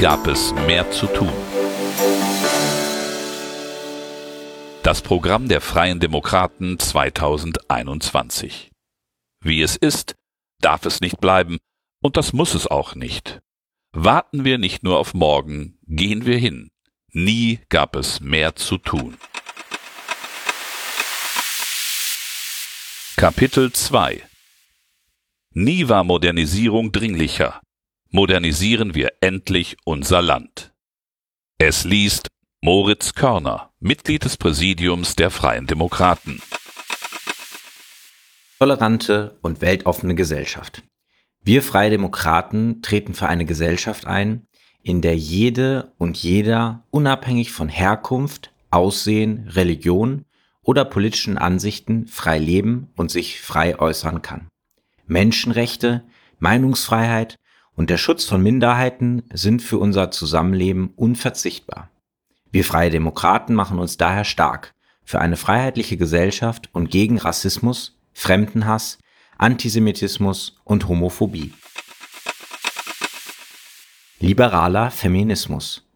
Gab es mehr zu tun. Das Programm der Freien Demokraten 2021. Wie es ist, darf es nicht bleiben, und das muss es auch nicht. Warten wir nicht nur auf morgen, gehen wir hin. Nie gab es mehr zu tun. Kapitel 2 Nie war Modernisierung dringlicher. Modernisieren wir endlich unser Land. Es liest Moritz Körner, Mitglied des Präsidiums der Freien Demokraten. Tolerante und weltoffene Gesellschaft. Wir Freie Demokraten treten für eine Gesellschaft ein, in der jede und jeder unabhängig von Herkunft, Aussehen, Religion oder politischen Ansichten frei leben und sich frei äußern kann. Menschenrechte, Meinungsfreiheit und der Schutz von Minderheiten sind für unser Zusammenleben unverzichtbar. Wir Freie Demokraten machen uns daher stark für eine freiheitliche Gesellschaft und gegen Rassismus, Fremdenhass, Antisemitismus und Homophobie. Liberaler Feminismus.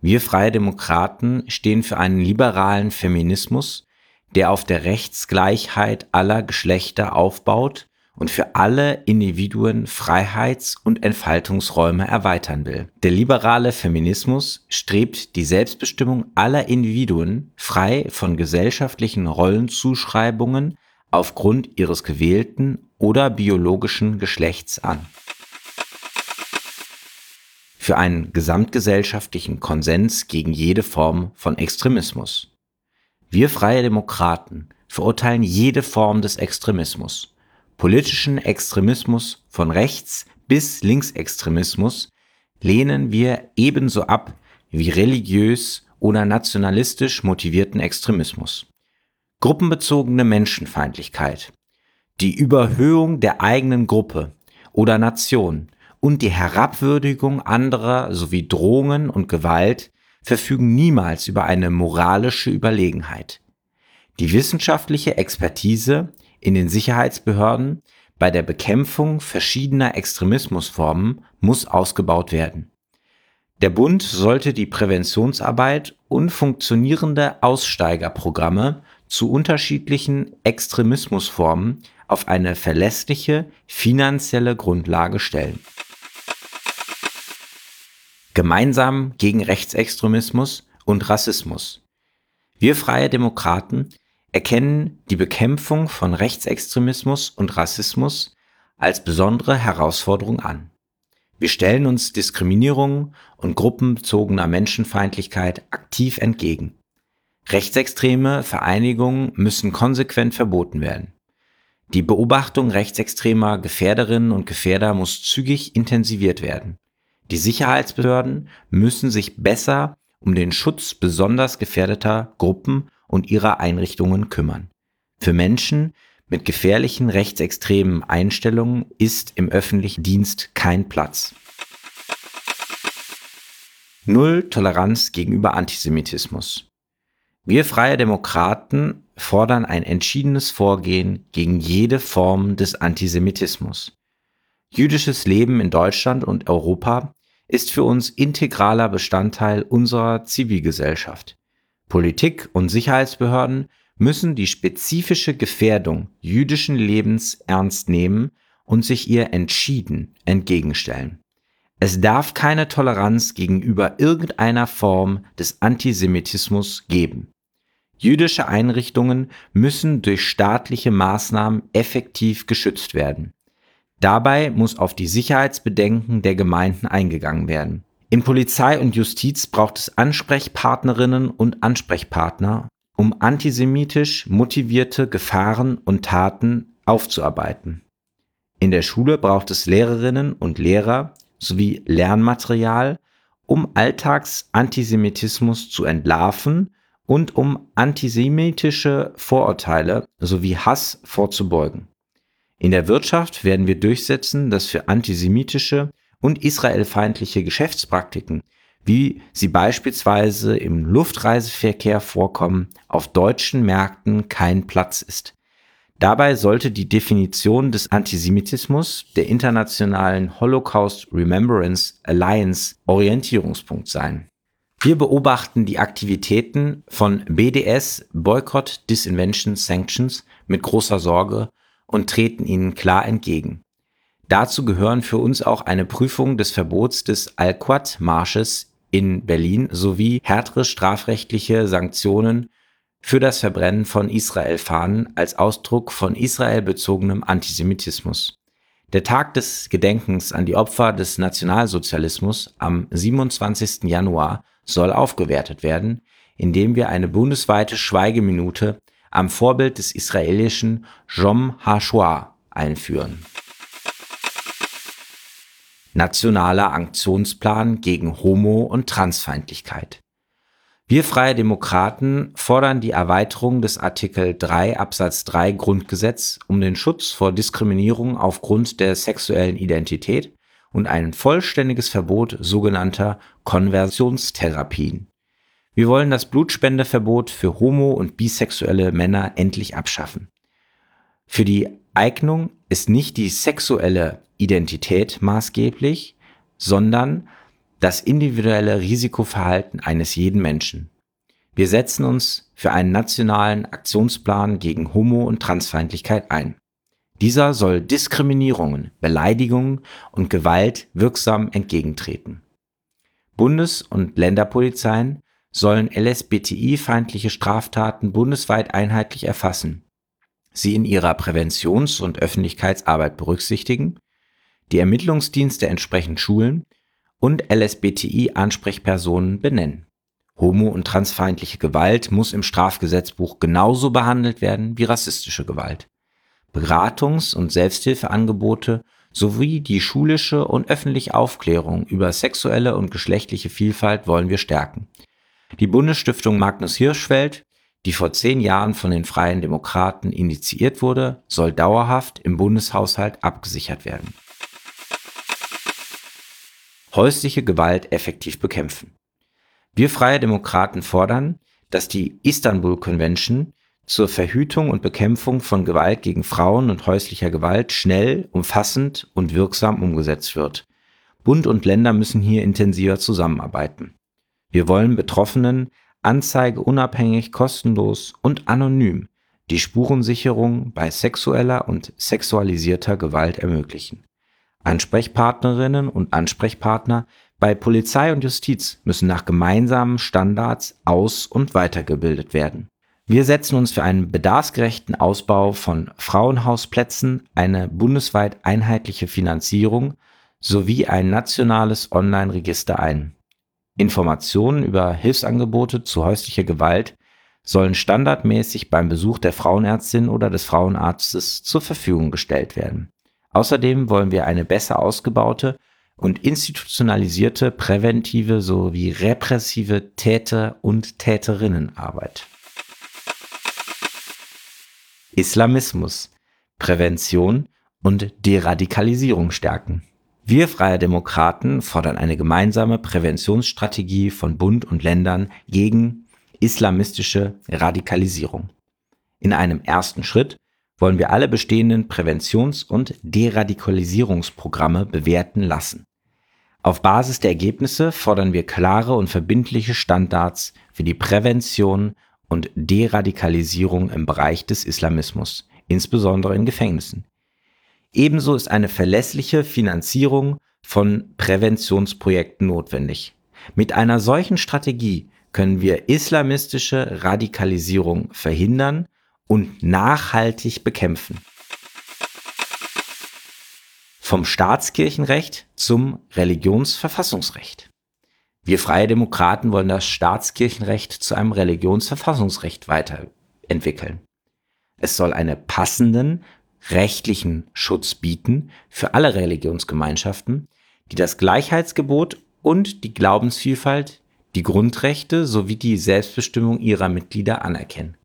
Wir Freie Demokraten stehen für einen liberalen Feminismus, der auf der Rechtsgleichheit aller Geschlechter aufbaut und für alle Individuen Freiheits- und Entfaltungsräume erweitern will. Der liberale Feminismus strebt die Selbstbestimmung aller Individuen frei von gesellschaftlichen Rollenzuschreibungen aufgrund ihres gewählten oder biologischen Geschlechts an. Für einen gesamtgesellschaftlichen Konsens gegen jede Form von Extremismus. Wir freie Demokraten verurteilen jede Form des Extremismus politischen Extremismus von rechts bis Linksextremismus lehnen wir ebenso ab wie religiös oder nationalistisch motivierten Extremismus. Gruppenbezogene Menschenfeindlichkeit, die Überhöhung der eigenen Gruppe oder Nation und die Herabwürdigung anderer sowie Drohungen und Gewalt verfügen niemals über eine moralische Überlegenheit. Die wissenschaftliche Expertise in den Sicherheitsbehörden bei der Bekämpfung verschiedener Extremismusformen muss ausgebaut werden. Der Bund sollte die Präventionsarbeit und funktionierende Aussteigerprogramme zu unterschiedlichen Extremismusformen auf eine verlässliche finanzielle Grundlage stellen. Gemeinsam gegen Rechtsextremismus und Rassismus. Wir freie Demokraten erkennen die Bekämpfung von Rechtsextremismus und Rassismus als besondere Herausforderung an. Wir stellen uns Diskriminierung und gruppenbezogener Menschenfeindlichkeit aktiv entgegen. Rechtsextreme Vereinigungen müssen konsequent verboten werden. Die Beobachtung rechtsextremer Gefährderinnen und Gefährder muss zügig intensiviert werden. Die Sicherheitsbehörden müssen sich besser um den Schutz besonders gefährdeter Gruppen und ihrer Einrichtungen kümmern. Für Menschen mit gefährlichen rechtsextremen Einstellungen ist im öffentlichen Dienst kein Platz. Null Toleranz gegenüber Antisemitismus. Wir freie Demokraten fordern ein entschiedenes Vorgehen gegen jede Form des Antisemitismus. Jüdisches Leben in Deutschland und Europa ist für uns integraler Bestandteil unserer Zivilgesellschaft. Politik und Sicherheitsbehörden müssen die spezifische Gefährdung jüdischen Lebens ernst nehmen und sich ihr entschieden entgegenstellen. Es darf keine Toleranz gegenüber irgendeiner Form des Antisemitismus geben. Jüdische Einrichtungen müssen durch staatliche Maßnahmen effektiv geschützt werden. Dabei muss auf die Sicherheitsbedenken der Gemeinden eingegangen werden. In Polizei und Justiz braucht es Ansprechpartnerinnen und Ansprechpartner, um antisemitisch motivierte Gefahren und Taten aufzuarbeiten. In der Schule braucht es Lehrerinnen und Lehrer sowie Lernmaterial, um Alltagsantisemitismus zu entlarven und um antisemitische Vorurteile sowie Hass vorzubeugen. In der Wirtschaft werden wir durchsetzen, dass für antisemitische und israelfeindliche Geschäftspraktiken, wie sie beispielsweise im Luftreiseverkehr vorkommen, auf deutschen Märkten kein Platz ist. Dabei sollte die Definition des Antisemitismus der internationalen Holocaust Remembrance Alliance Orientierungspunkt sein. Wir beobachten die Aktivitäten von BDS Boycott, Disinvention, Sanctions mit großer Sorge und treten ihnen klar entgegen. Dazu gehören für uns auch eine Prüfung des Verbots des Al-Quad-Marsches in Berlin sowie härtere strafrechtliche Sanktionen für das Verbrennen von Israel-Fahnen als Ausdruck von Israel bezogenem Antisemitismus. Der Tag des Gedenkens an die Opfer des Nationalsozialismus am 27. Januar soll aufgewertet werden, indem wir eine bundesweite Schweigeminute am Vorbild des israelischen Jom HaShoah einführen. Nationaler Aktionsplan gegen Homo- und Transfeindlichkeit. Wir Freie Demokraten fordern die Erweiterung des Artikel 3 Absatz 3 Grundgesetz um den Schutz vor Diskriminierung aufgrund der sexuellen Identität und ein vollständiges Verbot sogenannter Konversionstherapien. Wir wollen das Blutspendeverbot für homo- und bisexuelle Männer endlich abschaffen. Für die Eignung ist nicht die sexuelle Identität maßgeblich, sondern das individuelle Risikoverhalten eines jeden Menschen. Wir setzen uns für einen nationalen Aktionsplan gegen Homo- und Transfeindlichkeit ein. Dieser soll Diskriminierungen, Beleidigungen und Gewalt wirksam entgegentreten. Bundes- und Länderpolizeien sollen LSBTI-feindliche Straftaten bundesweit einheitlich erfassen, sie in ihrer Präventions- und Öffentlichkeitsarbeit berücksichtigen, die Ermittlungsdienste entsprechend schulen und LSBTI-Ansprechpersonen benennen. Homo- und transfeindliche Gewalt muss im Strafgesetzbuch genauso behandelt werden wie rassistische Gewalt. Beratungs- und Selbsthilfeangebote sowie die schulische und öffentliche Aufklärung über sexuelle und geschlechtliche Vielfalt wollen wir stärken. Die Bundesstiftung Magnus Hirschfeld, die vor zehn Jahren von den Freien Demokraten initiiert wurde, soll dauerhaft im Bundeshaushalt abgesichert werden. Häusliche Gewalt effektiv bekämpfen. Wir Freie Demokraten fordern, dass die Istanbul Convention zur Verhütung und Bekämpfung von Gewalt gegen Frauen und häuslicher Gewalt schnell, umfassend und wirksam umgesetzt wird. Bund und Länder müssen hier intensiver zusammenarbeiten. Wir wollen Betroffenen Anzeige unabhängig, kostenlos und anonym die Spurensicherung bei sexueller und sexualisierter Gewalt ermöglichen. Ansprechpartnerinnen und Ansprechpartner bei Polizei und Justiz müssen nach gemeinsamen Standards aus- und weitergebildet werden. Wir setzen uns für einen bedarfsgerechten Ausbau von Frauenhausplätzen, eine bundesweit einheitliche Finanzierung sowie ein nationales Online-Register ein. Informationen über Hilfsangebote zu häuslicher Gewalt sollen standardmäßig beim Besuch der Frauenärztin oder des Frauenarztes zur Verfügung gestellt werden. Außerdem wollen wir eine besser ausgebaute und institutionalisierte präventive sowie repressive Täter- und Täterinnenarbeit. Islamismus, Prävention und Deradikalisierung stärken. Wir Freie Demokraten fordern eine gemeinsame Präventionsstrategie von Bund und Ländern gegen islamistische Radikalisierung. In einem ersten Schritt wollen wir alle bestehenden Präventions- und Deradikalisierungsprogramme bewerten lassen. Auf Basis der Ergebnisse fordern wir klare und verbindliche Standards für die Prävention und Deradikalisierung im Bereich des Islamismus, insbesondere in Gefängnissen. Ebenso ist eine verlässliche Finanzierung von Präventionsprojekten notwendig. Mit einer solchen Strategie können wir islamistische Radikalisierung verhindern und nachhaltig bekämpfen. Vom Staatskirchenrecht zum Religionsverfassungsrecht. Wir Freie Demokraten wollen das Staatskirchenrecht zu einem Religionsverfassungsrecht weiterentwickeln. Es soll einen passenden rechtlichen Schutz bieten für alle Religionsgemeinschaften, die das Gleichheitsgebot und die Glaubensvielfalt, die Grundrechte sowie die Selbstbestimmung ihrer Mitglieder anerkennen.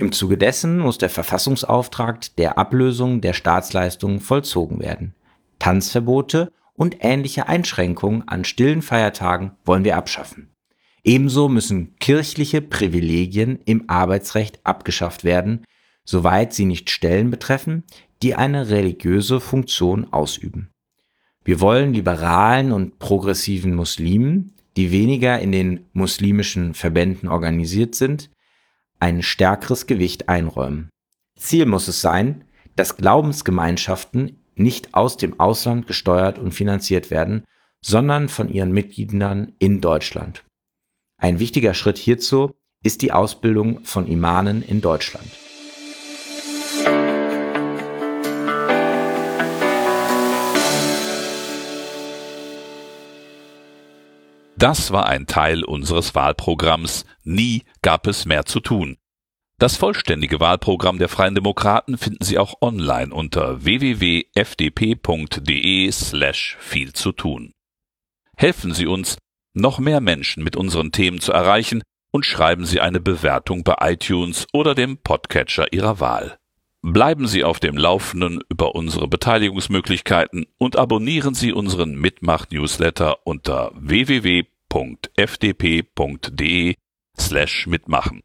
Im Zuge dessen muss der Verfassungsauftrag der Ablösung der Staatsleistungen vollzogen werden. Tanzverbote und ähnliche Einschränkungen an stillen Feiertagen wollen wir abschaffen. Ebenso müssen kirchliche Privilegien im Arbeitsrecht abgeschafft werden, soweit sie nicht Stellen betreffen, die eine religiöse Funktion ausüben. Wir wollen liberalen und progressiven Muslimen, die weniger in den muslimischen Verbänden organisiert sind, ein stärkeres Gewicht einräumen. Ziel muss es sein, dass Glaubensgemeinschaften nicht aus dem Ausland gesteuert und finanziert werden, sondern von ihren Mitgliedern in Deutschland. Ein wichtiger Schritt hierzu ist die Ausbildung von Imanen in Deutschland. Das war ein Teil unseres Wahlprogramms Nie gab es mehr zu tun. Das vollständige Wahlprogramm der Freien Demokraten finden Sie auch online unter www.fdp.de slash viel zu tun. Helfen Sie uns, noch mehr Menschen mit unseren Themen zu erreichen und schreiben Sie eine Bewertung bei iTunes oder dem Podcatcher Ihrer Wahl. Bleiben Sie auf dem Laufenden über unsere Beteiligungsmöglichkeiten und abonnieren Sie unseren Mitmach-Newsletter unter www.fdp.de slash mitmachen.